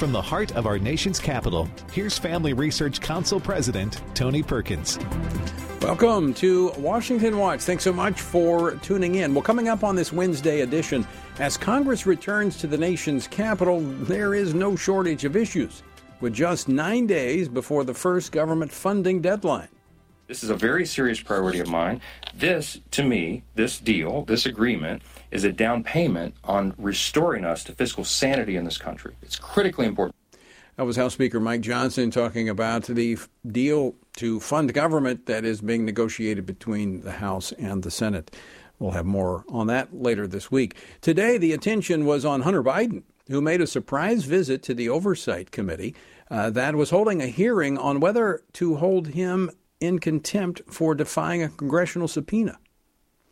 From the heart of our nation's capital, here's Family Research Council President Tony Perkins. Welcome to Washington Watch. Thanks so much for tuning in. Well, coming up on this Wednesday edition, as Congress returns to the nation's capital, there is no shortage of issues, with just nine days before the first government funding deadline. This is a very serious priority of mine. This, to me, this deal, this agreement, is a down payment on restoring us to fiscal sanity in this country. It's critically important. That was House Speaker Mike Johnson talking about the deal to fund government that is being negotiated between the House and the Senate. We'll have more on that later this week. Today, the attention was on Hunter Biden, who made a surprise visit to the Oversight Committee uh, that was holding a hearing on whether to hold him in contempt for defying a congressional subpoena.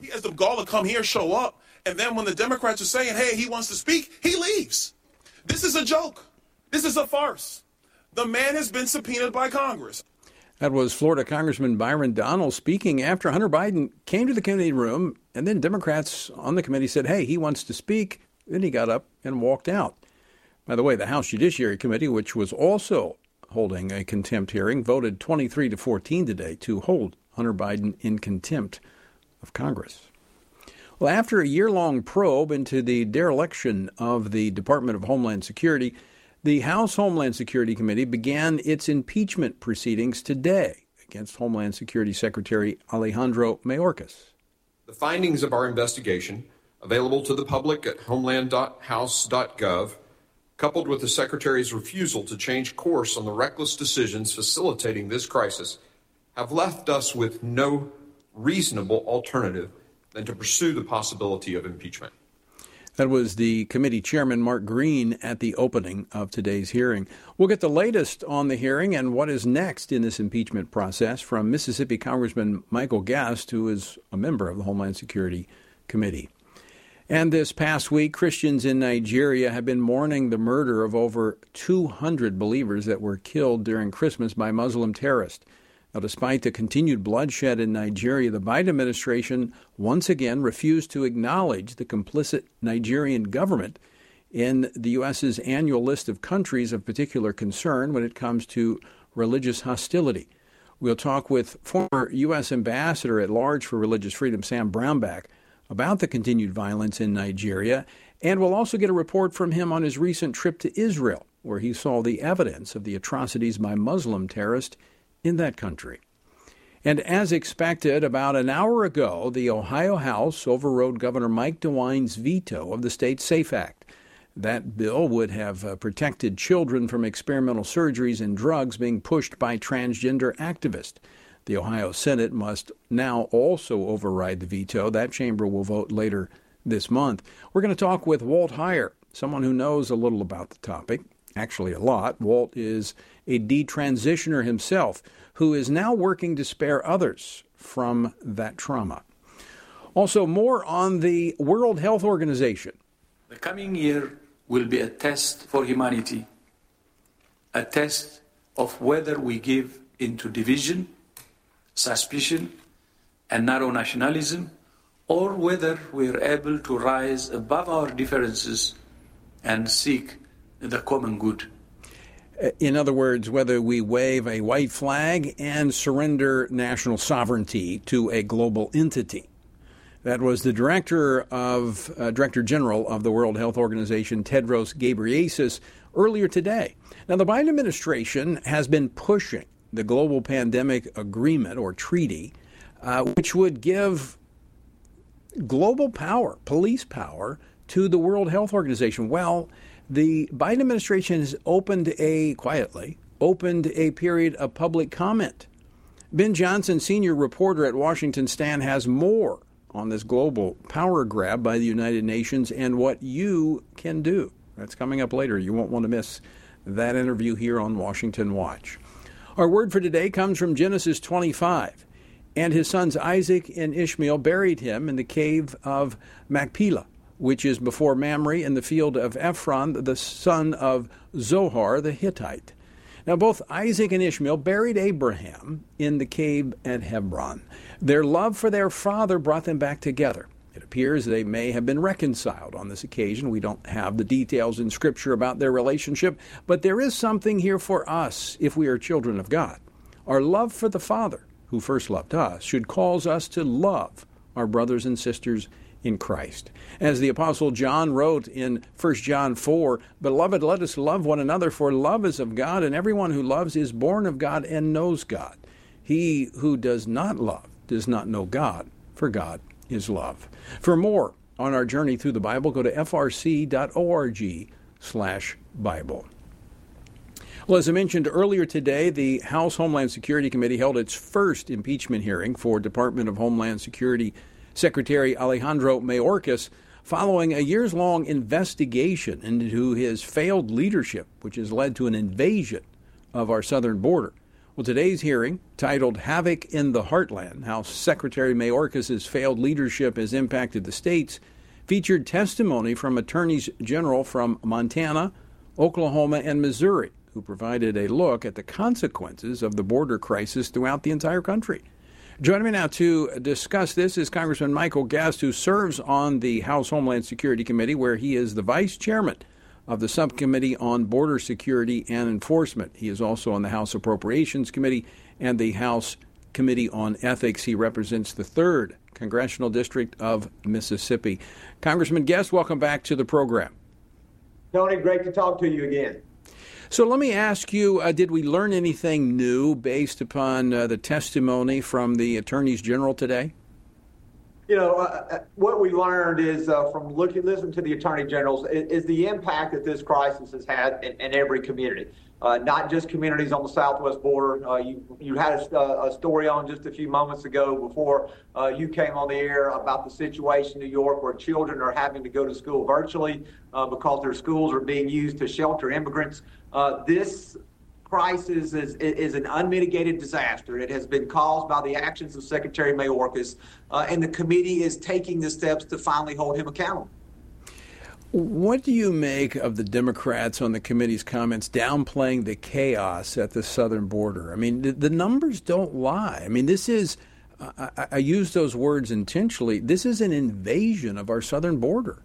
He has the gall to come here, show up, and then when the Democrats are saying, hey, he wants to speak, he leaves. This is a joke. This is a farce. The man has been subpoenaed by Congress. That was Florida Congressman Byron Donalds speaking after Hunter Biden came to the committee room, and then Democrats on the committee said, hey, he wants to speak. Then he got up and walked out. By the way, the House Judiciary Committee, which was also holding a contempt hearing, voted 23 to 14 today to hold Hunter Biden in contempt of Congress. Well, after a year long probe into the dereliction of the Department of Homeland Security, the House Homeland Security Committee began its impeachment proceedings today against Homeland Security Secretary Alejandro Mayorkas. The findings of our investigation, available to the public at homeland.house.gov, coupled with the Secretary's refusal to change course on the reckless decisions facilitating this crisis, have left us with no reasonable alternative than to pursue the possibility of impeachment. That was the committee chairman, Mark Green, at the opening of today's hearing. We'll get the latest on the hearing and what is next in this impeachment process from Mississippi Congressman Michael Guest, who is a member of the Homeland Security Committee. And this past week, Christians in Nigeria have been mourning the murder of over 200 believers that were killed during Christmas by Muslim terrorists. Now, despite the continued bloodshed in Nigeria, the Biden administration once again refused to acknowledge the complicit Nigerian government in the U.S.'s annual list of countries of particular concern when it comes to religious hostility. We'll talk with former U.S. Ambassador at Large for Religious Freedom, Sam Brownback, about the continued violence in Nigeria, and we'll also get a report from him on his recent trip to Israel, where he saw the evidence of the atrocities by Muslim terrorists in that country. And as expected, about an hour ago, the Ohio House overrode Governor Mike DeWine's veto of the state SAFE Act. That bill would have uh, protected children from experimental surgeries and drugs being pushed by transgender activists. The Ohio Senate must now also override the veto. That chamber will vote later this month. We're going to talk with Walt Heyer, someone who knows a little about the topic, actually a lot. Walt is a detransitioner himself who is now working to spare others from that trauma. Also, more on the World Health Organization. The coming year will be a test for humanity, a test of whether we give into division suspicion, and narrow nationalism, or whether we are able to rise above our differences and seek the common good. In other words, whether we wave a white flag and surrender national sovereignty to a global entity. That was the director of uh, Director General of the World Health Organization, Tedros Ghebreyesus, earlier today. Now, the Biden administration has been pushing the Global Pandemic Agreement or Treaty, uh, which would give global power, police power, to the World Health Organization. Well, the Biden administration has opened a, quietly, opened a period of public comment. Ben Johnson, senior reporter at Washington Stand, has more on this global power grab by the United Nations and what you can do. That's coming up later. You won't want to miss that interview here on Washington Watch. Our word for today comes from Genesis 25. And his sons Isaac and Ishmael buried him in the cave of Machpelah, which is before Mamre in the field of Ephron, the son of Zohar the Hittite. Now, both Isaac and Ishmael buried Abraham in the cave at Hebron. Their love for their father brought them back together. It appears they may have been reconciled on this occasion. We don't have the details in Scripture about their relationship, but there is something here for us if we are children of God. Our love for the Father, who first loved us, should cause us to love our brothers and sisters in Christ. As the Apostle John wrote in 1 John 4 Beloved, let us love one another, for love is of God, and everyone who loves is born of God and knows God. He who does not love does not know God, for God is love. For more on our journey through the Bible, go to frc.org slash Bible. Well, as I mentioned earlier today, the House Homeland Security Committee held its first impeachment hearing for Department of Homeland Security Secretary Alejandro Mayorkas following a years long investigation into his failed leadership, which has led to an invasion of our southern border. Well, today's hearing, titled Havoc in the Heartland How Secretary Mayorkas' Failed Leadership Has Impacted the States, featured testimony from attorneys general from Montana, Oklahoma, and Missouri, who provided a look at the consequences of the border crisis throughout the entire country. Joining me now to discuss this is Congressman Michael Guest, who serves on the House Homeland Security Committee, where he is the vice chairman of the Subcommittee on Border Security and Enforcement. He is also on the House Appropriations Committee and the House Committee on Ethics. He represents the 3rd Congressional District of Mississippi. Congressman Guest, welcome back to the program. Tony, great to talk to you again. So let me ask you uh, did we learn anything new based upon uh, the testimony from the attorneys general today? You know, uh, uh, what we learned is uh, from looking, listening to the attorney generals, is, is the impact that this crisis has had in, in every community, uh, not just communities on the southwest border. Uh, you you had a, uh, a, story on just a few moments ago before you came on the air about the situation in New York where children are having to go to school virtually because their schools are being used to shelter immigrants. this crisis is, is an unmitigated disaster. It has been caused by the actions of Secretary Mayorkas, uh, and the committee is taking the steps to finally hold him accountable. What do you make of the Democrats on the committee's comments downplaying the chaos at the southern border? I mean, the, the numbers don't lie. I mean, this is, I, I use those words intentionally, this is an invasion of our southern border.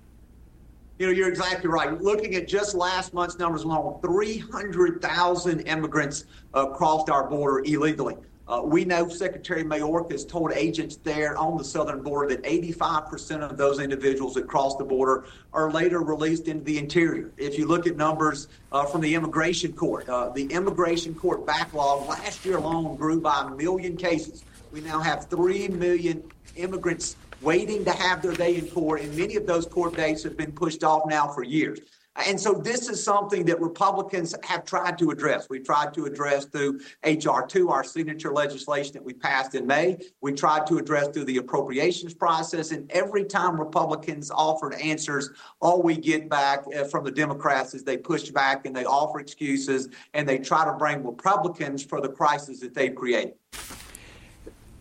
You know, you're exactly right. Looking at just last month's numbers alone, 300,000 immigrants uh, crossed our border illegally. Uh, we know Secretary Mayorkas has told agents there on the southern border that 85% of those individuals that cross the border are later released into the interior. If you look at numbers uh, from the immigration court, uh, the immigration court backlog last year alone grew by a million cases. We now have 3 million immigrants waiting to have their day in court, and many of those court dates have been pushed off now for years. And so this is something that Republicans have tried to address. We tried to address through H.R. 2, our signature legislation that we passed in May. We tried to address through the appropriations process. And every time Republicans offered answers, all we get back uh, from the Democrats is they push back and they offer excuses and they try to bring Republicans for the crisis that they've created.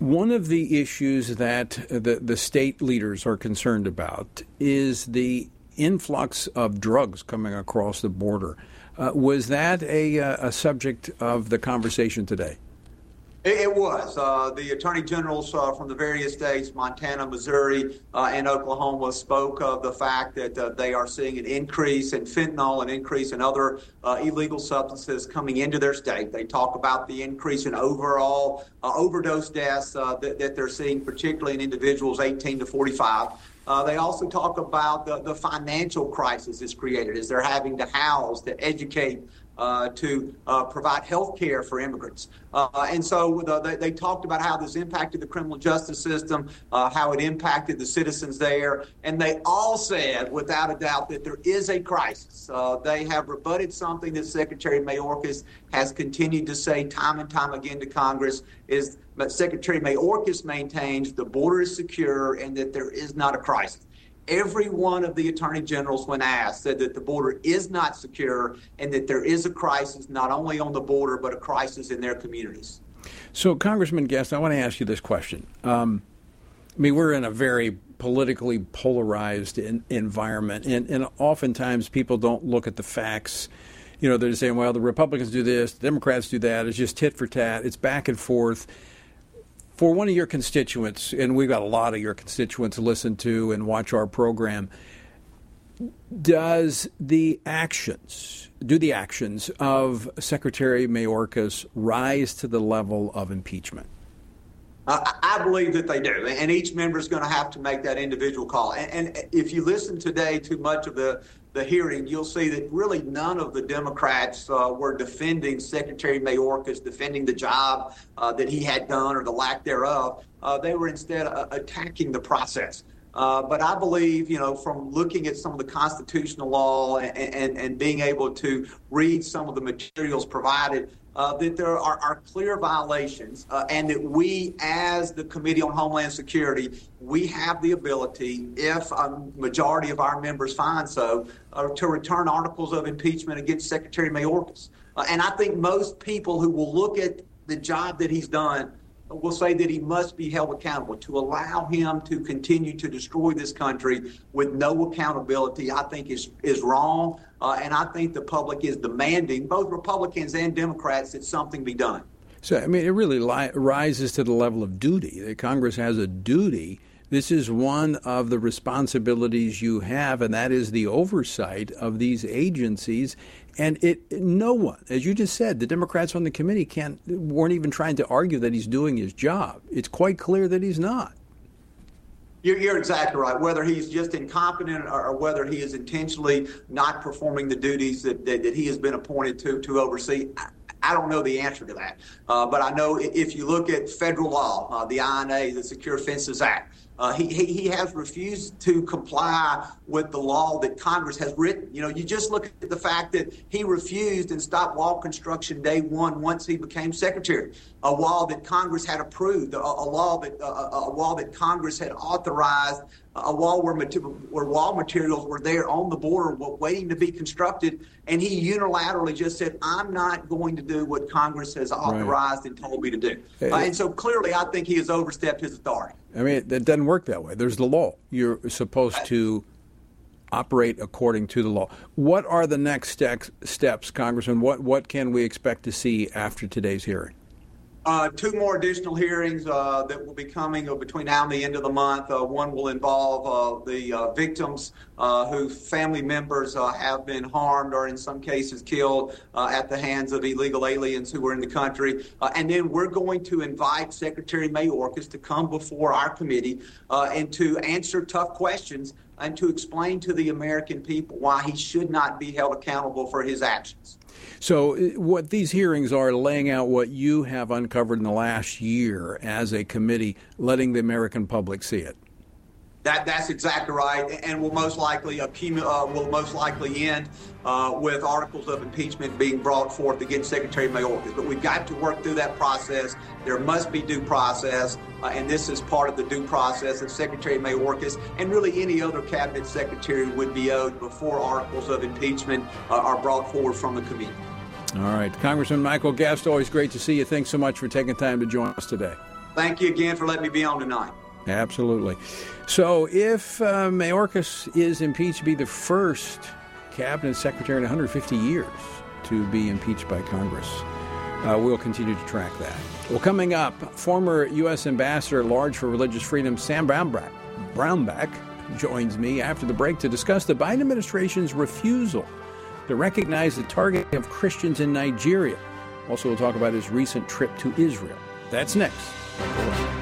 One of the issues that the, the state leaders are concerned about is the influx of drugs coming across the border. Uh, was that a, uh, a subject of the conversation today? It, was. Uh, the attorney generals uh, from the various states, Montana, Missouri, uh, and Oklahoma, spoke of the fact that uh, they are seeing an increase in fentanyl, an increase in other uh, illegal substances coming into their state. They talk about the increase in overall uh, overdose deaths that, that, they're seeing, particularly in individuals 18 to 45. they also talk about the, the financial crisis it's created as they're having to house, to educate, uh, to uh, provide health care for immigrants. Uh, and so the, they, they, talked about how this impacted the criminal justice system, uh, how it impacted the citizens there. And they all said, without a doubt, that there is a crisis. Uh, they have rebutted something that Secretary Mayorkas has continued to say time and time again to Congress is that Secretary Mayorkas maintains the border is secure and that there is not a crisis. Every one of the attorney generals, when asked, said that the border is not secure and that there is a crisis not only on the border, but a crisis in their communities. So, Congressman Guest, I want to ask you this question. Um, I mean, we're in a very politically polarized in, environment, and, and oftentimes people don't look at the facts. You know, they're saying, well, the Republicans do this, the Democrats do that. It's just tit for tat, it's back and forth for one of your constituents, and we've got a lot of your constituents listen to and watch our program, does the actions, do the actions of Secretary Mayorkas rise to the level of impeachment? Uh, I believe that they do, and each member is going to have to make that individual call. And, and, if you listen today to much of the, the hearing, you'll see that really none of the Democrats uh, were defending Secretary Mayorkas, defending the job uh, that he had done or the lack thereof. Uh, they were instead uh, attacking the process. Uh, but I believe, you know, from looking at some of the constitutional law and, and, and being able to read some of the materials provided, uh, that there are, are clear violations uh, and that we, as the Committee on Homeland Security, we have the ability, if a majority of our members find so, uh, to return articles of impeachment against Secretary Mayorkas. Uh, and I think most people who will look at the job that he's done will say that he must be held accountable. To allow him to continue to destroy this country with no accountability, I think is is wrong. Uh, and I think the public is demanding, both Republicans and Democrats, that something be done. So, I mean, it really li- rises to the level of duty. That Congress has a duty. This is one of the responsibilities you have, and that is the oversight of these agencies. And it, no one, as you just said, the Democrats on the committee can't weren't even trying to argue that he's doing his job. It's quite clear that he's not. You're, you're exactly right. Whether he's just incompetent or, or, whether he is intentionally not performing the duties that, that, that he has been appointed to to oversee, I, I don't know the answer to that. Uh, but I know if you look at federal law, uh, the INA, the Secure Fences Act, uh, he, he, has refused to comply with the law that Congress has written. You know, you just look at the fact that he refused and stopped wall construction day one once he became secretary. A wall that Congress had approved, a, a law that a, a wall that Congress had authorized a wall where, where wall materials were there on the border waiting to be constructed, and he unilaterally just said, "I'm not going to do what Congress has authorized right. and told me to do." Uh, and so clearly, I think he has overstepped his authority. I mean, it doesn't work that way. There's the law. You're supposed to operate according to the law. What are the next steps, Congressman? What what can we expect to see after today's hearing? Uh, two more additional hearings uh, that will be coming uh, between now and the end of the month. Uh, one will involve uh, the uh, victims whose family members have been harmed or, in some cases, killed at the hands of illegal aliens who were in the country. and then we're going to invite Secretary Mayorkas to come before our committee and to answer tough questions and to explain to the American people why he should not be held accountable for his actions. So, uh, what these hearings are laying out what you have uncovered in the last year as a committee, letting the American public see it. That, that's exactly right, and will most likely uh, will most likely end uh, with articles of impeachment being brought forth against Secretary Mayorkas. But we've got to work through that process. There must be due process, uh, and this is part of the due process of Secretary Mayorkas and really any other cabinet secretary would be owed before articles of impeachment uh, are brought forward from the committee. All right. Congressman Michael Guest, always great to see you. Thanks so much for taking time to join us today. Thank you again for letting me be on tonight. Absolutely. So, if uh, Mayorkas is impeached, be the first cabinet secretary in 150 years to be impeached by Congress. Uh, we'll continue to track that. Well, coming up, former U.S. Ambassador at Large for Religious Freedom, Sam Brownback, Brownback joins me after the break to discuss the Biden administration's refusal to recognize the targeting of Christians in Nigeria. Also, we'll talk about his recent trip to Israel. That's next.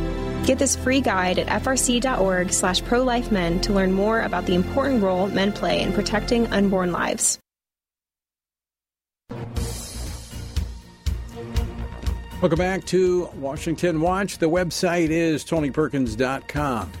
Get this free guide at frc.org slash prolifemen to learn more about the important role men play in protecting unborn lives. Welcome back to Washington Watch. The website is tonyperkins.com.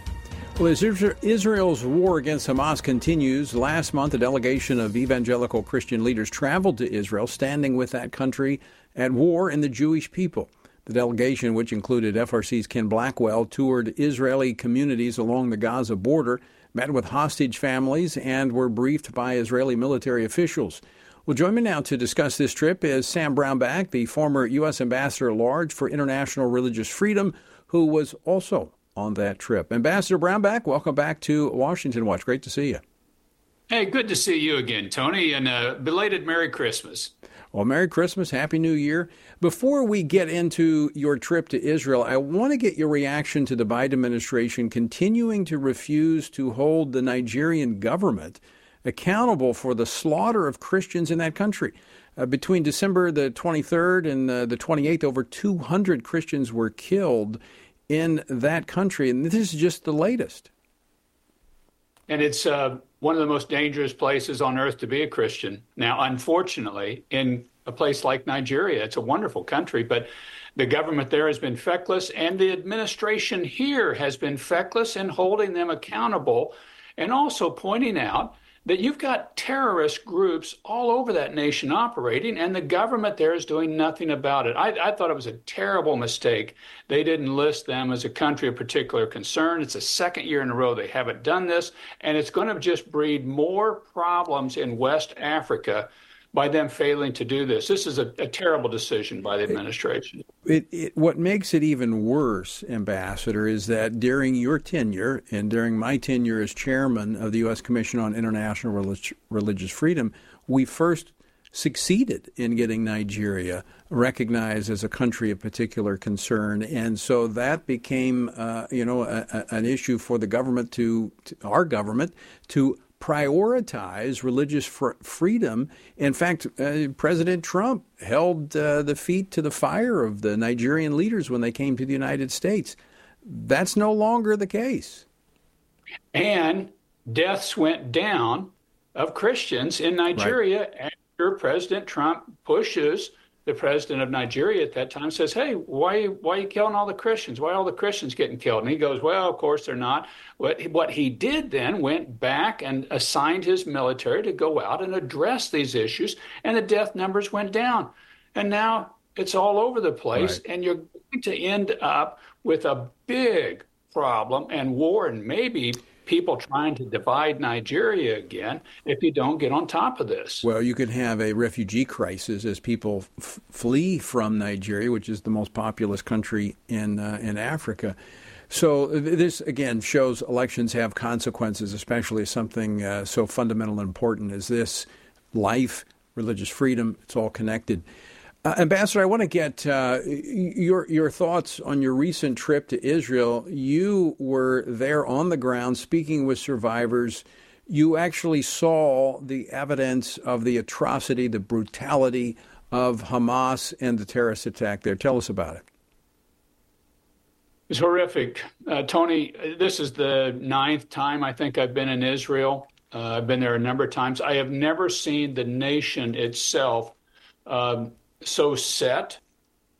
Well, as Israel's war against Hamas continues, last month a delegation of evangelical Christian leaders traveled to Israel, standing with that country at war and the Jewish people. The delegation, which included FRC's Ken Blackwell, toured Israeli communities along the Gaza border, met with hostage families, and were briefed by Israeli military officials. Well, join me now to discuss this trip is Sam Brownback, the former U.S. Ambassador at Large for International Religious Freedom, who was also on that trip. Ambassador Brownback, welcome back to Washington Watch. Great to see you. Hey, good to see you again, Tony, and a belated Merry Christmas. Well, Merry Christmas, Happy New Year. Before we get into your trip to Israel, I want to get your reaction to the Biden administration continuing to refuse to hold the Nigerian government accountable for the slaughter of Christians in that country. Uh, between December the 23rd and uh, the 28th, over 200 Christians were killed in that country, and this is just the latest. And it's uh, one of the most dangerous places on earth to be a Christian. Now, unfortunately, in a place like Nigeria, it's a wonderful country, but the government there has been feckless, and the administration here has been feckless in holding them accountable and also pointing out that you've got terrorist groups all over that nation operating, and the government there is doing nothing about it. I, I, thought it was a terrible mistake. They didn't list them as a country of particular concern. It's the second year in a row they haven't done this, and it's going to just breed more problems in West Africa by them failing to do this. This is a, a terrible decision by the administration. It, it, what makes it even worse, Ambassador, is that during your tenure and during my tenure as chairman of the U.S. Commission on International Relig- Religious Freedom, we first succeeded in getting Nigeria recognized as a country of particular concern, and so that became, uh, you know, a, a, an issue for the government to, to our government to prioritize religious fr- freedom. In fact, uh, President Trump held uh, the feet to the fire of the Nigerian leaders when they came to the United States. That's no longer the case. And deaths went down of Christians in Nigeria right. after President Trump pushes the president of Nigeria at that time says, "Hey, why why are you killing all the Christians? Why are all the Christians getting killed?" And he goes, "Well, of course they're not." What what he did then went back and assigned his military to go out and address these issues, and the death numbers went down. And now it's all over the place, right. and you're going to end up with a big problem and war, and maybe people trying to divide Nigeria again if you don't get on top of this. Well, you could have a refugee crisis as people f- flee from Nigeria, which is the most populous country in uh, in Africa. So this again shows elections have consequences, especially something uh, so fundamental and important as this life, religious freedom. It's all connected. Uh, Ambassador, I want to get uh, your your thoughts on your recent trip to Israel. You were there on the ground speaking with survivors. You actually saw the evidence of the atrocity, the brutality of Hamas and the terrorist attack there. Tell us about it. It's horrific. Uh, Tony, this is the ninth time I think I've been in Israel. Uh, I've been there a number of times. I have never seen the nation itself um, so set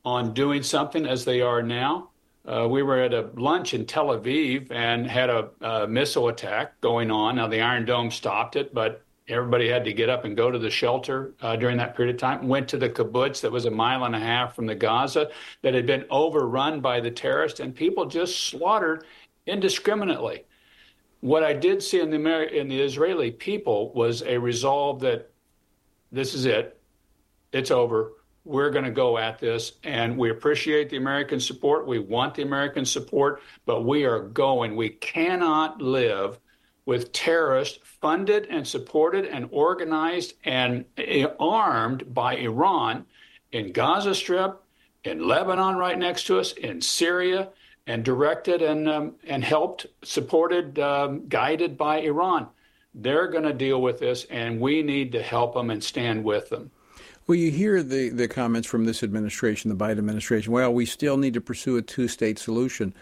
on doing something as they are now. Uh, we were at a lunch in Tel Aviv and had a, a, missile attack going on. Now, the Iron Dome stopped it, but everybody had to get up and go to the shelter uh, during that period of time. Went to the kibbutz that was a mile and a half from the Gaza that had been overrun by the terrorists, and people just slaughtered indiscriminately. What I did see in the, in the Israeli people was a resolve that this is it, it's over we're going to go at this and we appreciate the American support. We want the American support, but we are going. We cannot live with terrorists funded and supported and organized and armed by Iran in Gaza Strip, in Lebanon right next to us, in Syria, and directed and, um, and helped, supported, um, guided by Iran. They're going to deal with this, and we need to help them and stand with them. Well, you hear the, the comments from this administration, the Biden administration. Well, we still need to pursue a two state solution.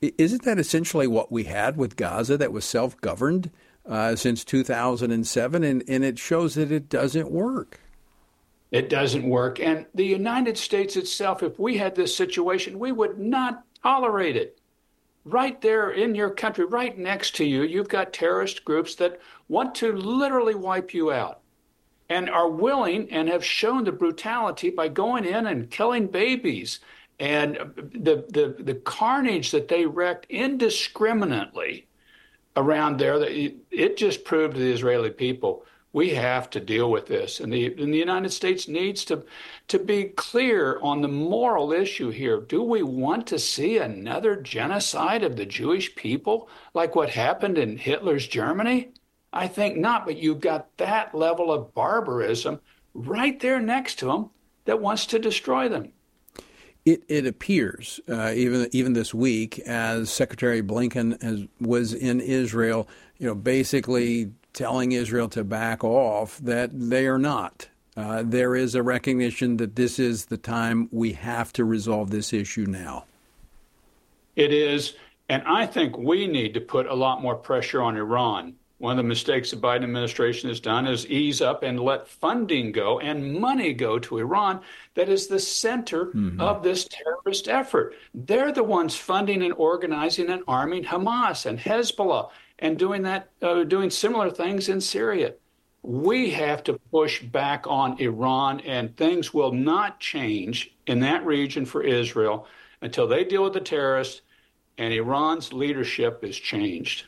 Isn't that essentially what we had with Gaza that was self governed uh, since 2007? And, and it shows that it doesn't work. It doesn't work. And the United States itself, if we had this situation, we would not tolerate it. Right there in your country, right next to you, you've got terrorist groups that want to literally wipe you out and are willing and have shown the brutality by going in and killing babies. And the, the, the carnage that they wreaked indiscriminately around there that it just proved to the Israeli people we have to deal with this. And the, and the United States needs to to be clear on the moral issue here. Do we want to see another genocide of the Jewish people like what happened in Hitler's Germany I think not, but you've got that level of barbarism right there next to them that wants to destroy them. It, it appears, uh, even even this week, as Secretary Blinken has, was in Israel, you know, basically telling Israel to back off, that they are not. Uh, there is a recognition that this is the time we have to resolve this issue now. It is, and I think we need to put a lot more pressure on Iran one of the mistakes the Biden administration has done is ease up and let funding go and money go to Iran that is the center mm-hmm. of this terrorist effort. They're the ones funding and organizing and arming Hamas and Hezbollah and doing that uh, doing similar things in Syria. We have to push back on Iran and things will not change in that region for Israel until they deal with the terrorists and Iran's leadership is changed.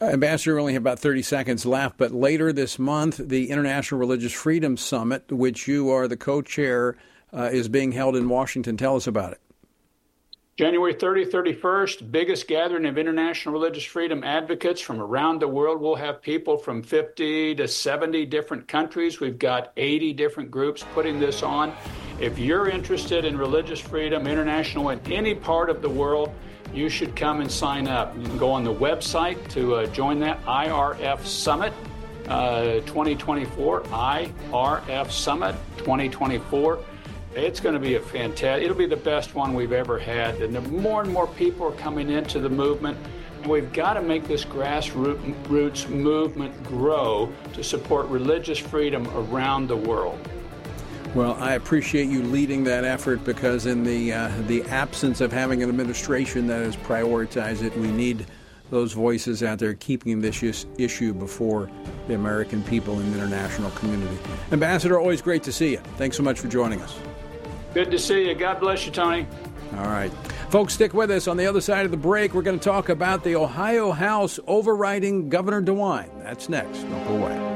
Ambassador, we only have about 30 seconds left, but later this month, the International Religious Freedom Summit, which you are the co chair, uh, is being held in Washington. Tell us about it. January 30, 31st, biggest gathering of international religious freedom advocates from around the world. We'll have people from 50 to 70 different countries. We've got 80 different groups putting this on. If you're interested in religious freedom international in any part of the world, you should come and sign up. You can go on the website to uh, join that IRF Summit uh, 2024. IRF Summit 2024. It's going to be a fantastic, it'll be the best one we've ever had. And the more and more people are coming into the movement, we've got to make this grassroots movement grow to support religious freedom around the world. Well, I appreciate you leading that effort because in the uh, the absence of having an administration that has prioritized it, we need those voices out there keeping this issue before the American people and the international community. Ambassador, always great to see you. Thanks so much for joining us. Good to see you. God bless you, Tony. All right. Folks, stick with us. On the other side of the break, we're going to talk about the Ohio House overriding Governor DeWine. That's next. Don't go away.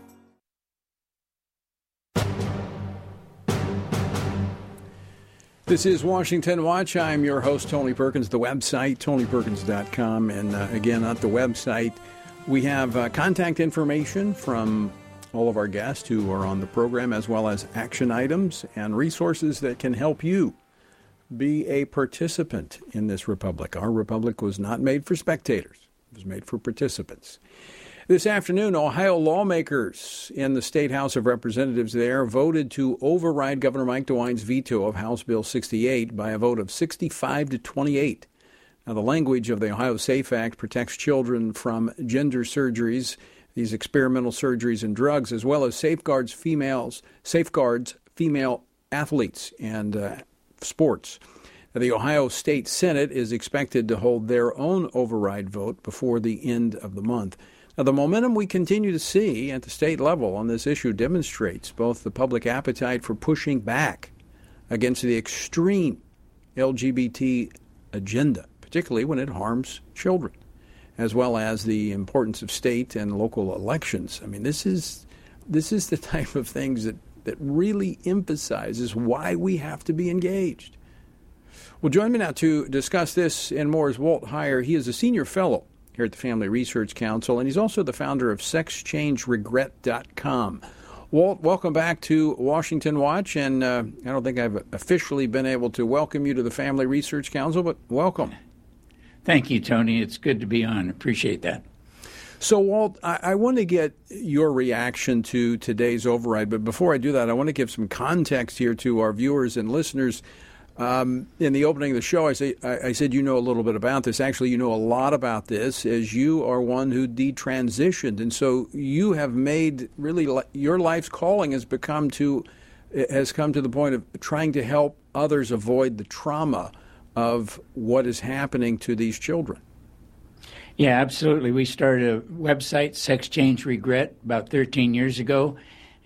This is Washington Watch. I'm your host, Tony Perkins. The website, tonyperkins.com. And uh, again, at the website, we have uh, contact information from all of our guests who are on the program, as well as action items and resources that can help you be a participant in this republic. Our republic was not made for spectators, it was made for participants. This afternoon, Ohio lawmakers in the State House of Representatives there voted to override Governor Mike DeWine's veto of House Bill 68 by a vote of 65 to 28. Now, the language of the Ohio SAFE Act protects children from gender surgeries, these experimental surgeries and drugs, as well as safeguards females, safeguards female athletes and uh, sports. The Ohio State Senate is expected to hold their own override vote before the end of the month. Now, the momentum we continue to see at the state level on this issue demonstrates both the public appetite for pushing back against the extreme LGBT agenda, particularly when it harms children, as well as the importance of state and local elections. I mean, this is this is the type of things that, that really emphasizes why we have to be engaged. Well, join me now to discuss this and more is Walt Heyer. He is a senior fellow here at the Family Research Council, and he's also the founder of SexChangeRegret.com. Walt, welcome back to Washington Watch, and uh, I don't think I've officially been able to welcome you to the Family Research Council, but welcome. Thank you, Tony. It's good to be on. Appreciate that. So, Walt, I, I, want to get your reaction to today's override, but before I do that, I want to give some context here to our viewers and listeners. Um, in the opening of the show, I, say, I, I, said you know a little bit about this. Actually, you know a lot about this, as you are one who detransitioned, and so you have made really your life's calling has become to has come to the point of trying to help others avoid the trauma of what is happening to these children. Yeah, absolutely. We started a website, Sex Change Regret, about 13 years ago,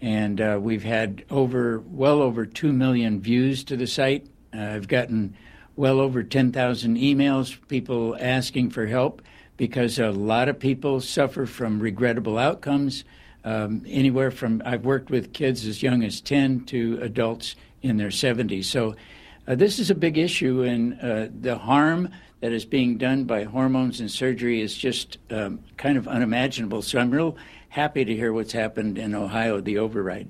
and uh, we've had over well over two million views to the site I've gotten well over 10,000 emails, people asking for help because a lot of people suffer from regrettable outcomes. Um, anywhere from I've worked with kids as young as 10 to adults in their 70s. So uh, this is a big issue, and uh, the harm that is being done by hormones and surgery is just um, kind of unimaginable. So I'm real happy to hear what's happened in Ohio, the override.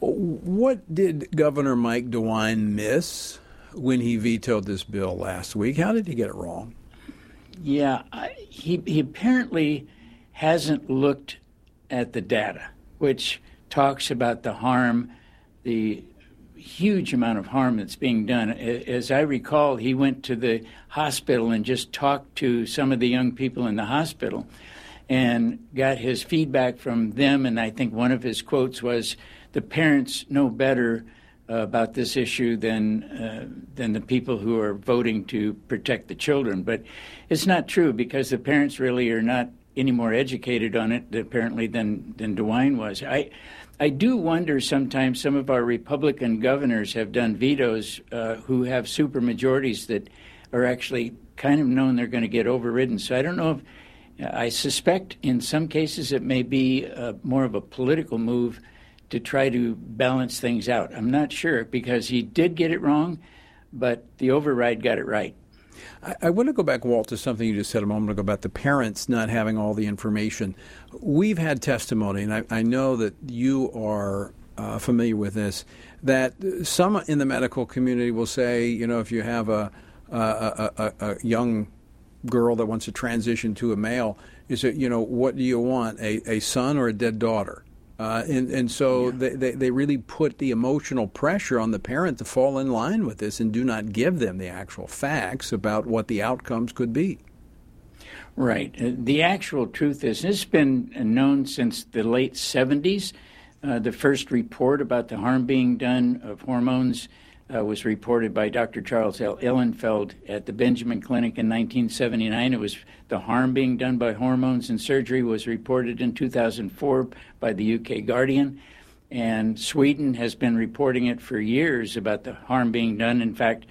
What did Governor Mike DeWine miss when he vetoed this bill last week? How did he get it wrong? Yeah, I, he, he apparently hasn't looked at the data, which talks about the harm, the huge amount of harm that's being done. As I recall, he went to the hospital and just talked to some of the young people in the hospital and got his feedback from them. And I think one of his quotes was, The parents know better uh, about this issue than, uh, than the people who are voting to protect the children. But it's not true because the parents really are not any more educated on it apparently than, than DeWine was. I, I do wonder sometimes some of our Republican governors have done vetoes uh, who have supermajorities that are actually kind of known they're going to get overridden. So I don't know if I suspect in some cases it may be uh, more of a political move to try to balance things out. I'm not sure because he did get it wrong, but the override got it right. I, I, want to go back, Walt, to something you just said a moment ago about the parents not having all the information. We've had testimony, and I, I know that you are uh, familiar with this, that some in the medical community will say, you know, if you have a, a, a, a young girl that wants to transition to a male, is it, you know, what do you want, a, a son or a dead daughter? Uh, and, and so yeah. they, they, they, really put the emotional pressure on the parent to fall in line with this and do not give them the actual facts about what the outcomes could be. Right. Uh, the actual truth is, this has been known since the late 70s. Uh, the first report about the harm being done of hormones uh, was reported by Dr. Charles L. Ihlenfeld at the Benjamin Clinic in 1979. It was the harm being done by hormones and surgery was reported in 2004 by the UK Guardian. And Sweden has been reporting it for years about the harm being done. In fact,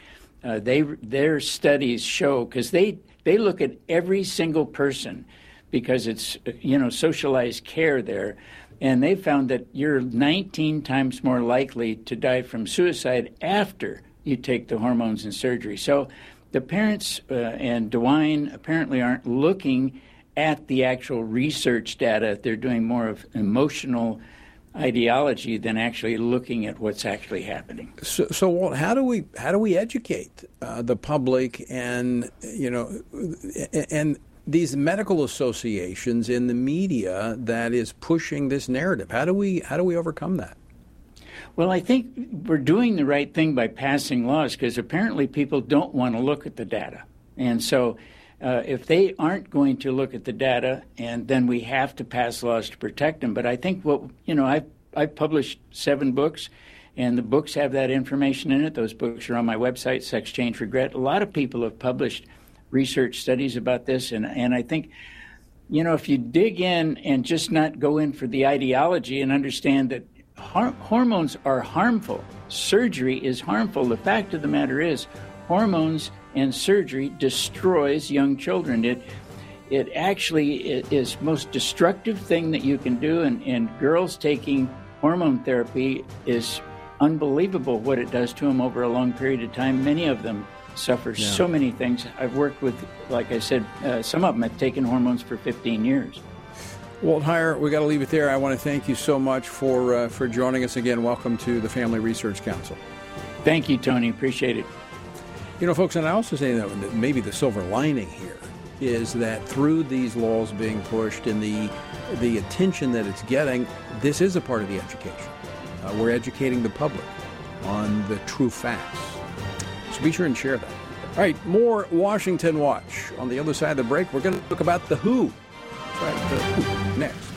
uh, they their studies show because they they look at every single person because it's you know socialized care there and they found that you're 19 times more likely to die from suicide after you take the hormones and surgery. So the parents uh, and DeWine apparently aren't looking at the actual research data. They're doing more of emotional ideology than actually looking at what's actually happening. So, so Walt, how do we how do we educate uh, the public and you know and these medical associations in the media that is pushing this narrative. How do we how do we overcome that? Well, I think we're doing the right thing by passing laws because apparently people don't want to look at the data. And so uh, if they aren't going to look at the data, and then we have to pass laws to protect them. But I think what, you know, I've, I've published seven books, and the books have that information in it. Those books are on my website, Sex Change Regret. A lot of people have published research studies about this, and and I think, you know, if you dig in and just not go in for the ideology and understand that har- hormones are harmful, surgery is harmful. The fact of the matter is, hormones and surgery destroys young children. It it actually is most destructive thing that you can do, and, and girls taking hormone therapy is unbelievable what it does to them over a long period of time. Many of them suffer yeah. so many things. I've worked with, like I said, uh, some of them have taken hormones for 15 years. Walt Heyer, we got to leave it there. I want to thank you so much for uh, for joining us again. Welcome to the Family Research Council. Thank you, Tony. Appreciate it. You know, folks, and I also say that maybe the silver lining here is that through these laws being pushed and the the attention that it's getting, this is a part of the education. Uh, we're educating the public on the true facts so be sure and share that. All right, more Washington Watch. On the other side of the break, we're going to talk about the Who. That's right, the Who. Next.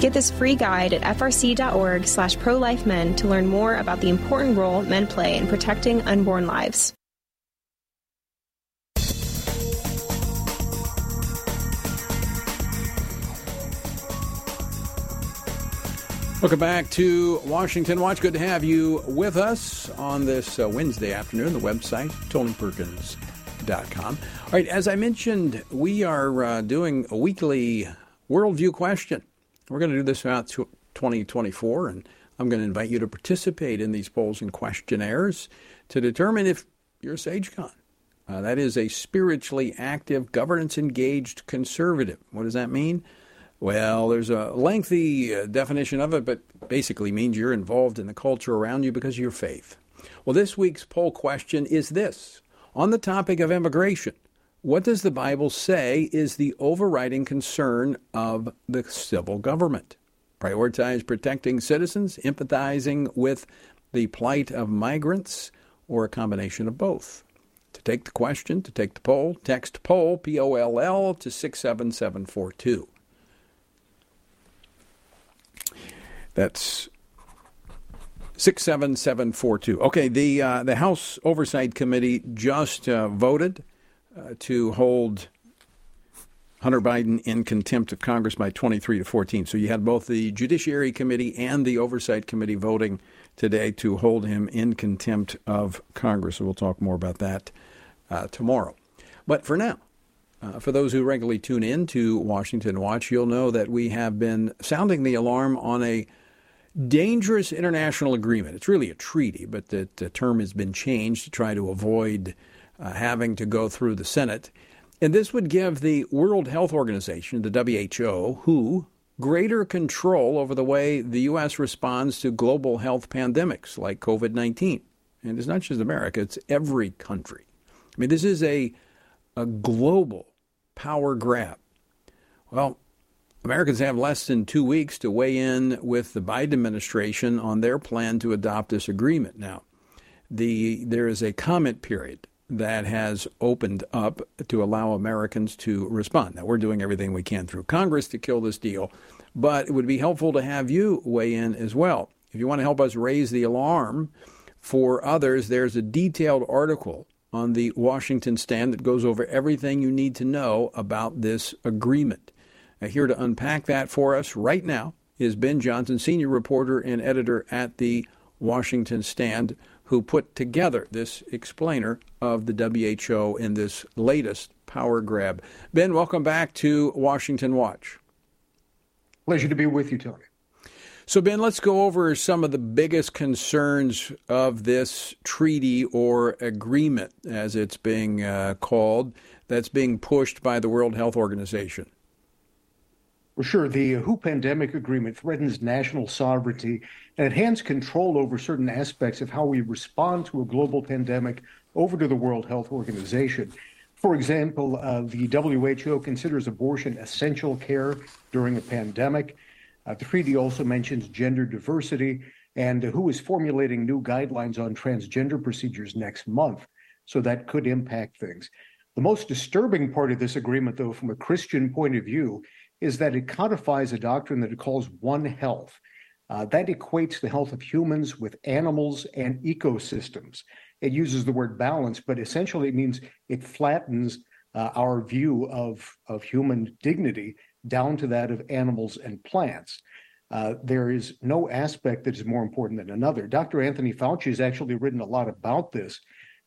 Get this free guide at frc.org slash prolifemen to learn more about the important role men play in protecting unborn lives. Welcome back to Washington Watch. Good to have you with us on this uh, Wednesday afternoon. The website, tonyperkins.com. All right, as I mentioned, we are uh, doing a weekly worldview question. We're going to do this throughout 2024, and I'm going to invite you to participate in these polls and questionnaires to determine if you're a SageCon. Uh, that is a spiritually active, governance engaged conservative. What does that mean? Well, there's a lengthy uh, definition of it, but basically means you're involved in the culture around you because of your faith. Well, this week's poll question is this on the topic of immigration. What does the Bible say is the overriding concern of the civil government? Prioritize protecting citizens, empathizing with the plight of migrants, or a combination of both? To take the question, to take the poll, text poll, P O L L, to 67742. That's 67742. Okay, the, uh, the House Oversight Committee just uh, voted uh, to hold Hunter Biden in contempt of Congress by 23 to 14. So you had both the Judiciary Committee and the Oversight Committee voting today to hold him in contempt of Congress. So we'll talk more about that uh, tomorrow. But for now, uh, for those who regularly tune in to Washington Watch, you'll know that we have been sounding the alarm on a dangerous international agreement. It's really a treaty, but the, the term has been changed to try to avoid uh, having to go through the Senate. And this would give the World Health Organization, the WHO, WHO, greater control over the way the U.S. responds to global health pandemics like COVID 19. And it's not just America, it's every country. I mean, this is a, a global power grab. Well, Americans have less than two weeks to weigh in with the Biden administration on their plan to adopt this agreement. Now, the there is a comment period that has opened up to allow Americans to respond. Now, we're doing everything we can through Congress to kill this deal, but it would be helpful to have you weigh in as well. If you want to help us raise the alarm for others, there's a detailed article on the Washington stand that goes over everything you need to know about this agreement. Now, here to unpack that for us right now is Ben Johnson, senior reporter and editor at the Washington Stand who put together this explainer of the WHO in this latest power grab. Ben, welcome back to Washington Watch. Pleasure to be with you, Tony. So, Ben, let's go over some of the biggest concerns of this treaty or agreement, as it's being uh, called, that's being pushed by the World Health Organization. Well, sure. The WHO pandemic agreement threatens national sovereignty and hands control over certain aspects of how we respond to a global pandemic over to the World Health Organization. For example, uh, the WHO considers abortion essential care during a pandemic. Uh, the treaty also mentions gender diversity, and WHO is formulating new guidelines on transgender procedures next month. So that could impact things. The most disturbing part of this agreement, though, from a Christian point of view, is that it codifies a doctrine that it calls One Health. Uh, that equates the health of humans with animals and ecosystems. It uses the word balance, but essentially it means it flattens uh, our view of, of human dignity down to that of animals and plants. Uh, there is no aspect that is more important than another. Dr. Anthony Fauci has actually written a lot about this.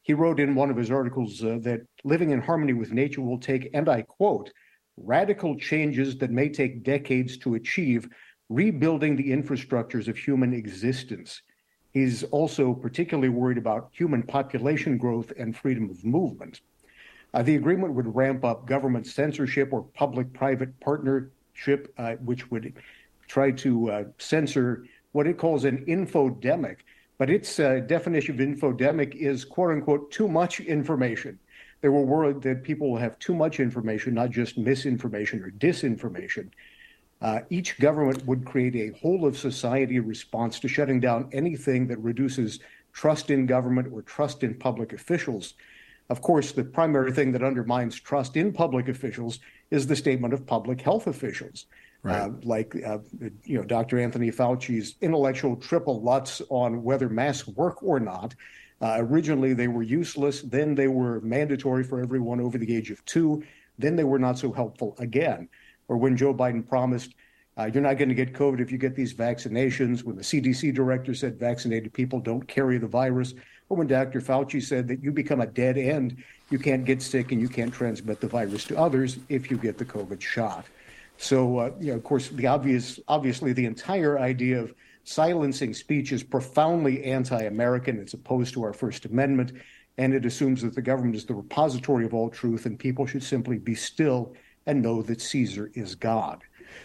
He wrote in one of his articles uh, that living in harmony with nature will take, and I quote, radical changes that may take decades to achieve, rebuilding the infrastructures of human existence. He's also particularly worried about human population growth and freedom of movement. Uh, the agreement would ramp up government censorship or public private partnership, uh, which would try to uh, censor what it calls an infodemic. But its uh, definition of infodemic is quote unquote too much information. They were worried that people will have too much information, not just misinformation or disinformation. Uh, each government would create a whole of society response to shutting down anything that reduces trust in government or trust in public officials. Of course, the primary thing that undermines trust in public officials is the statement of public health officials. Right. Uh, like uh, you know, Dr. Anthony Fauci's intellectual triple lutz on whether masks work or not, uh, originally, they were useless. Then they were mandatory for everyone over the age of two. Then they were not so helpful again. Or when Joe Biden promised, uh, you're not going to get COVID if you get these vaccinations, when the CDC director said vaccinated people don't carry the virus, or when Dr. Fauci said that you become a dead end, you can't get sick and you can't transmit the virus to others if you get the COVID shot. So, uh, you know, of course, the obvious, obviously, the entire idea of silencing speech is profoundly anti American. It's opposed to our First Amendment, and it assumes that the government is the repository of all truth and people should simply be still and know that Caesar is God.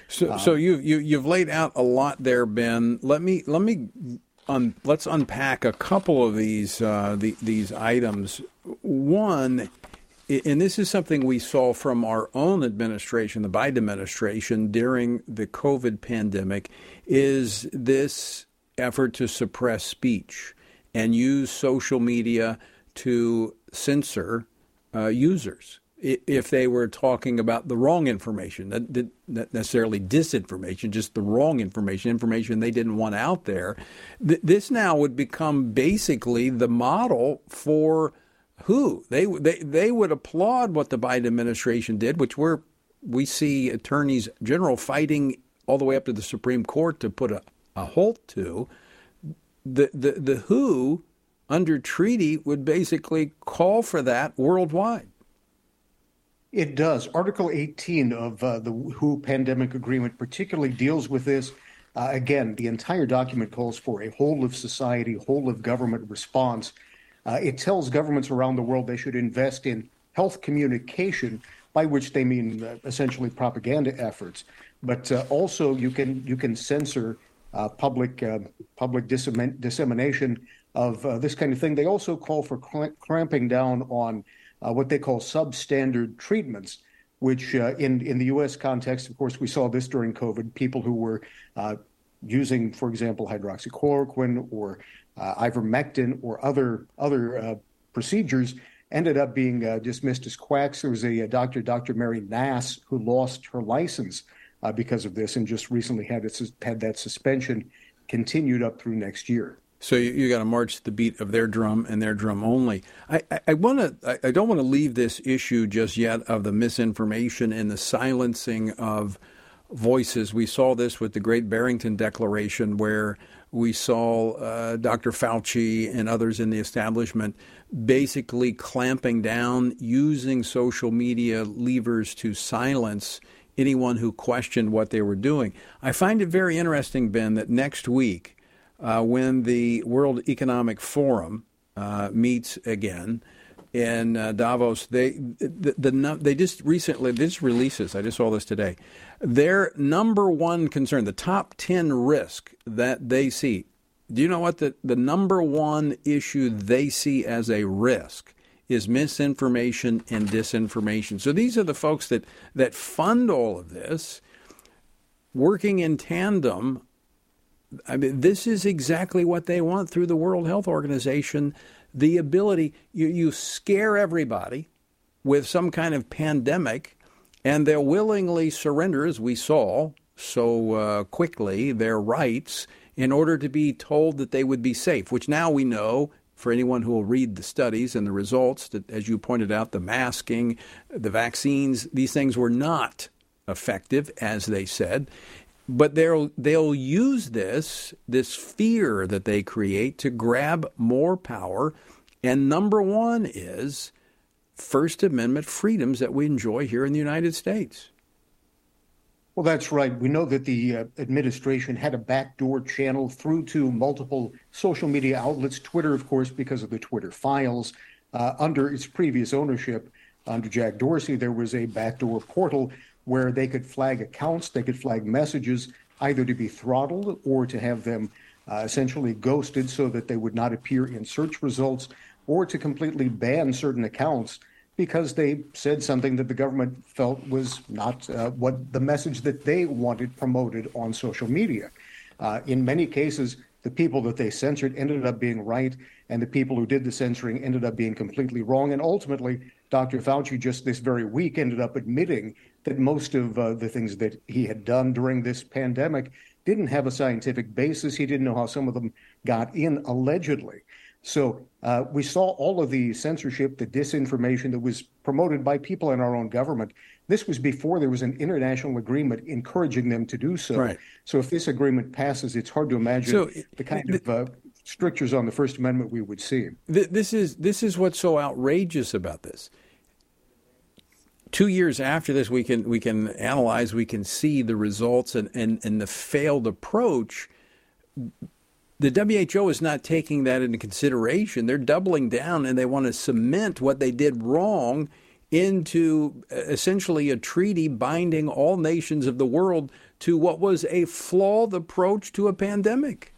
So, um, so you, you you've laid out a lot there, Ben. Let me let me un, let's unpack a couple of these uh, the, these items. One and this is something we saw from our own administration, the Biden administration, during the COVID pandemic, is this effort to suppress speech and use social media to censor uh, users if they were talking about the wrong information, not, necessarily disinformation, just the wrong information, information they didn't want out there. This now would become basically the model for who they they they would applaud what the Biden administration did, which we're we see attorneys general fighting all the way up to the Supreme Court to put a, a halt to. The the the WHO under treaty would basically call for that worldwide. It does. Article 18 of uh, the WHO pandemic agreement particularly deals with this. Uh, again, the entire document calls for a whole of society, whole of government response uh, it tells governments around the world they should invest in health communication, by which they mean uh, essentially propaganda efforts. But uh, also, you can you can censor uh, public uh, public dissemination of uh, this kind of thing. They also call for cramping down on what they call substandard treatments, which uh, in, in the U.S. context, of course, we saw this during COVID, people who were uh, using, for example, hydroxychloroquine or uh, ivermectin or other, other uh, procedures ended up being uh, dismissed as quacks. There was a, a, doctor, Dr. Meryl Nass, who lost her license because of this and just recently had, it, had that suspension continued up through next year. So you, you got to march the beat of their drum and their drum only. I, I, I want to. I, I don't want to leave this issue just yet of the misinformation and the silencing of voices. We saw this with the Great Barrington Declaration, where we saw uh, Dr. Fauci and others in the establishment basically clamping down, using social media levers to silence anyone who questioned what they were doing. I find it very interesting, Ben, that next week uh, when the World Economic Forum uh, meets again in uh, Davos. They the, the, they just recently this releases. I just saw this today. Their number one concern, the top ten risk that they see. Do you know what the the number one issue they see as a risk? is misinformation and disinformation. So these are the folks that, that fund all of this, working in tandem I mean, this is exactly what they want through the World Health Organization the ability, you, you scare everybody with some kind of pandemic, and they'll willingly surrender, as we saw so uh, quickly, their rights in order to be told that they would be safe, which now we know for anyone who will read the studies and the results that, as you pointed out, the masking, the vaccines, these things were not effective, as they said. But they'll they'll use this this fear that they create to grab more power. And number 1 is first amendment freedoms that we enjoy here in the United States well, that's right. We know that the uh, administration had a backdoor channel through to multiple social media outlets, Twitter, of course, because of the Twitter files. Uh, under its previous ownership, under Jack Dorsey, there was a backdoor portal where they could flag accounts, they could flag messages, either to be throttled or to have them uh, essentially ghosted so that they would not appear in search results, or to completely ban certain accounts because they said something that the government felt was not uh, what the message that they wanted promoted on social media. Uh, in many cases, the people that they censored ended up being right, and the people who did the censoring ended up being completely wrong. And ultimately, Dr. Fauci just this very week ended up admitting that most of uh, the things that he had done during this pandemic didn't have a scientific basis. He didn't know how some of them got in allegedly. So uh, we saw all of the censorship, the disinformation that was promoted by people in our own government. This was before there was an international agreement encouraging them to do so. Right. So if this agreement passes, it's hard to imagine so, the kind of uh, strictures on the First Amendment we would see. This is this is what's so outrageous about this two years after this, we can we can analyze, we can see the results and, and, and the failed approach. The WHO is not taking that into consideration. They're doubling down and they want to cement what they did wrong into uh, essentially a treaty binding all nations of the world to what was a flawed approach to a pandemic.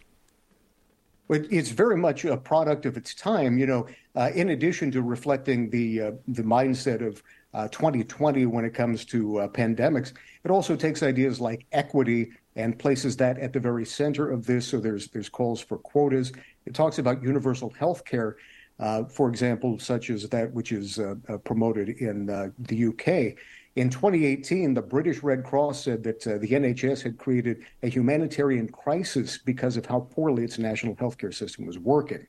It's very much a product of its time. You know, uh, in addition to reflecting the uh, the mindset of uh, 2020 when it comes to uh, pandemics. It also takes ideas like equity and places that at the very center of this. So there's there's calls for quotas. It talks about universal health care, uh, for example, such as that which is uh, uh, promoted in uh, the UK. In 2018, the British Red Cross said that the NHS had created a humanitarian crisis because of how poorly its national healthcare system was working.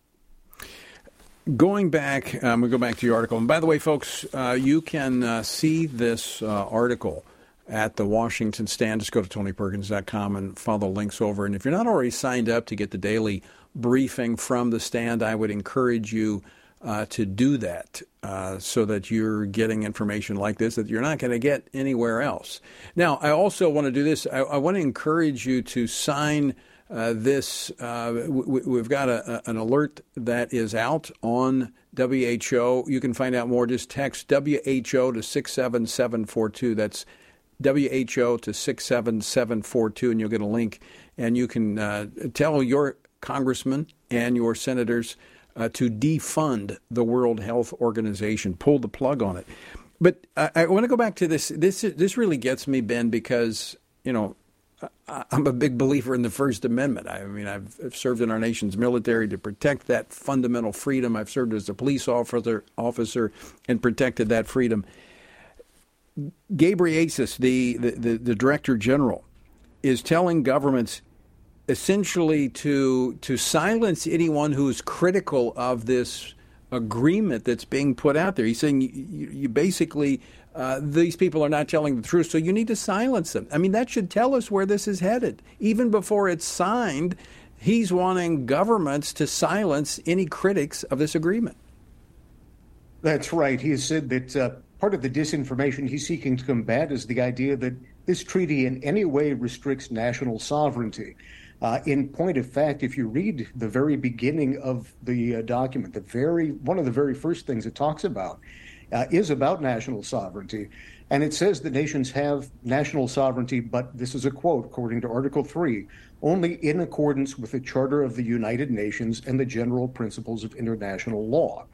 Going back, um, we go back to your article. And by the way, folks, uh, you can uh, see this uh, article at the Washington Stand. Just go to tonyperkins.com and follow the links over. And if you're not already signed up to get the daily briefing from the stand, I would encourage you uh, to do that uh, so that you're getting information like this that you're not going to get anywhere else. Now, I also want to do this. I, I want to encourage you to sign uh, this, uh, we've got a, a, an alert that is out on WHO. You can find out more. Just text WHO to 67742. That's WHO to 67742, and you'll get a link. And you can uh, tell your congressman and your senators uh, to defund the World Health Organization, pull the plug on it. But I, I want to go back to this. This this really gets me, Ben, because you know I'm a big believer in the First Amendment. I mean, I've served in our nation's military to protect that fundamental freedom. I've served as a police officer, officer and protected that freedom. Ghebreyesus, the, the, the, the director general, is telling governments essentially to to silence anyone who's critical of this agreement that's being put out there. He's saying you, you basically uh, these people are not telling the truth, so you need to silence them. I mean, that should tell us where this is headed. Even before it's signed, he's wanting governments to silence any critics of this agreement. That's right. He said that uh, part of the disinformation he's seeking to combat is the idea that this treaty in any way restricts national sovereignty. Uh, in point of fact, if you read the very beginning of the uh, document, the very one of the very first things it talks about uh, is about national sovereignty. And it says that nations have national sovereignty, but this is a quote according to Article 3 only in accordance with the Charter of the United Nations and the general principles of international law.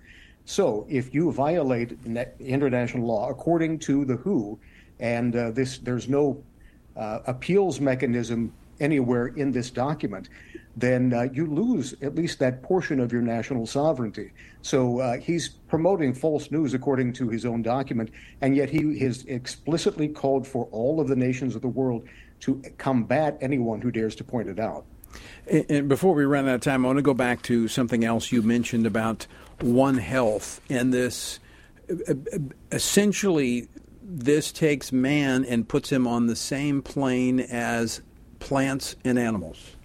So if you violate international law according to the WHO, and uh, this there's no uh, appeals mechanism anywhere in this document, then uh, you lose at least that portion of your national sovereignty. So uh, he's promoting false news according to his own document, and yet he has explicitly called for all of the nations of the world to combat anyone who dares to point it out. And before we run out of time, I want to go back to something else you mentioned about One Health and this. Essentially, this takes man and puts him on the same plane as plants and animals.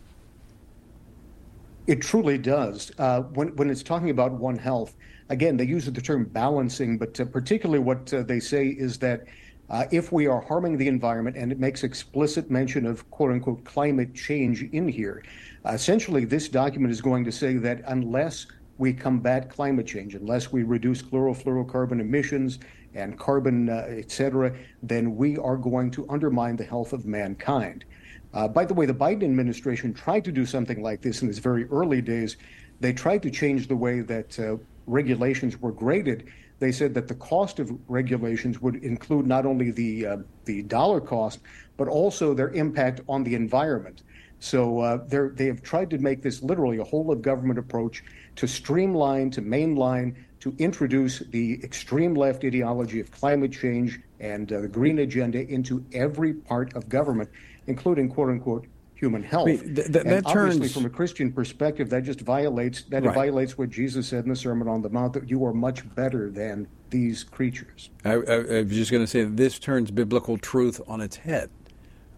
It truly does. Uh, when, when it's talking about One Health, again, they use the term balancing, but uh, particularly what uh, they say is that uh, if we are harming the environment, and it makes explicit mention of quote unquote climate change in here, essentially this document is going to say that unless we combat climate change, unless we reduce chlorofluorocarbon emissions and carbon, uh, et cetera, then we are going to undermine the health of mankind. Uh, by the way, the Biden administration tried to do something like this in its very early days. They tried to change the way that uh, regulations were graded. They said that the cost of regulations would include not only the uh, the dollar cost, but also their impact on the environment. So uh, they have tried to make this literally a whole of government approach to streamline, to mainline, to introduce the extreme left ideology of climate change and uh, the green agenda into every part of government including quote unquote human health. th- th- that and obviously, turns... from a Christian perspective, that just violates that right. violates what Jesus said in the Sermon on the Mount that you are much better than these creatures. I, I, I was just going to say this turns biblical truth on its head.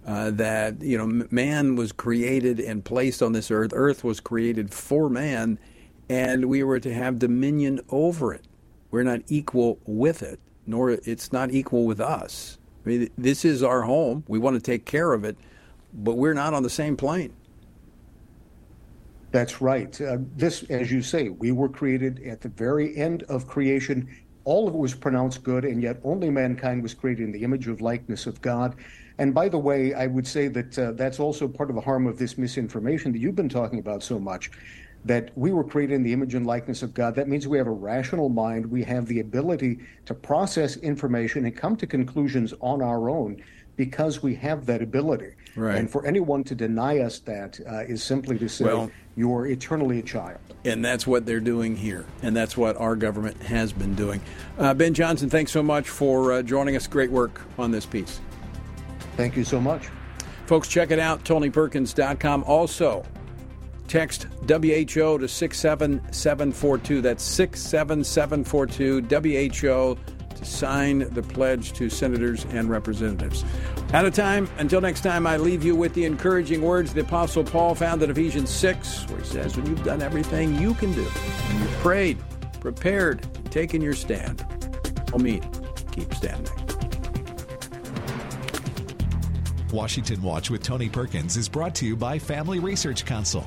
Uh, that you know, man was created and placed on this earth. Earth was created for man, and we were to have dominion over it. We're not equal with it, nor it's not equal with us. I mean, this is our home. We want to take care of it, but we're not on the same plane. That's right. Uh, this, as you say, we were created at the very end of creation. All of it was pronounced good, and yet only mankind was created in the image of likeness of God. And by the way, I would say that uh, that's also part of the harm of this misinformation that you've been talking about so much that we were created in the image and likeness of God. That means we have a rational mind. We have the ability to process information and come to conclusions on our own because we have that ability. Right. And for anyone to deny us that uh, is simply to say well, you're eternally a child. And that's what they're doing here. And that's what our government has been doing. Uh, ben Johnson, thanks so much for uh, joining us. Great work on this piece. Thank you so much. Folks, check it out, TonyPerkins.com. Also, Text WHO to 67742. That's 67742 WHO to sign the pledge to senators and representatives. Out of time. Until next time, I leave you with the encouraging words the Apostle Paul found in Ephesians 6, where he says, When you've done everything you can do, when you've prayed, prepared, taken your stand, I'll meet. Keep standing. Washington Watch with Tony Perkins is brought to you by Family Research Council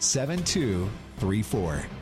7234.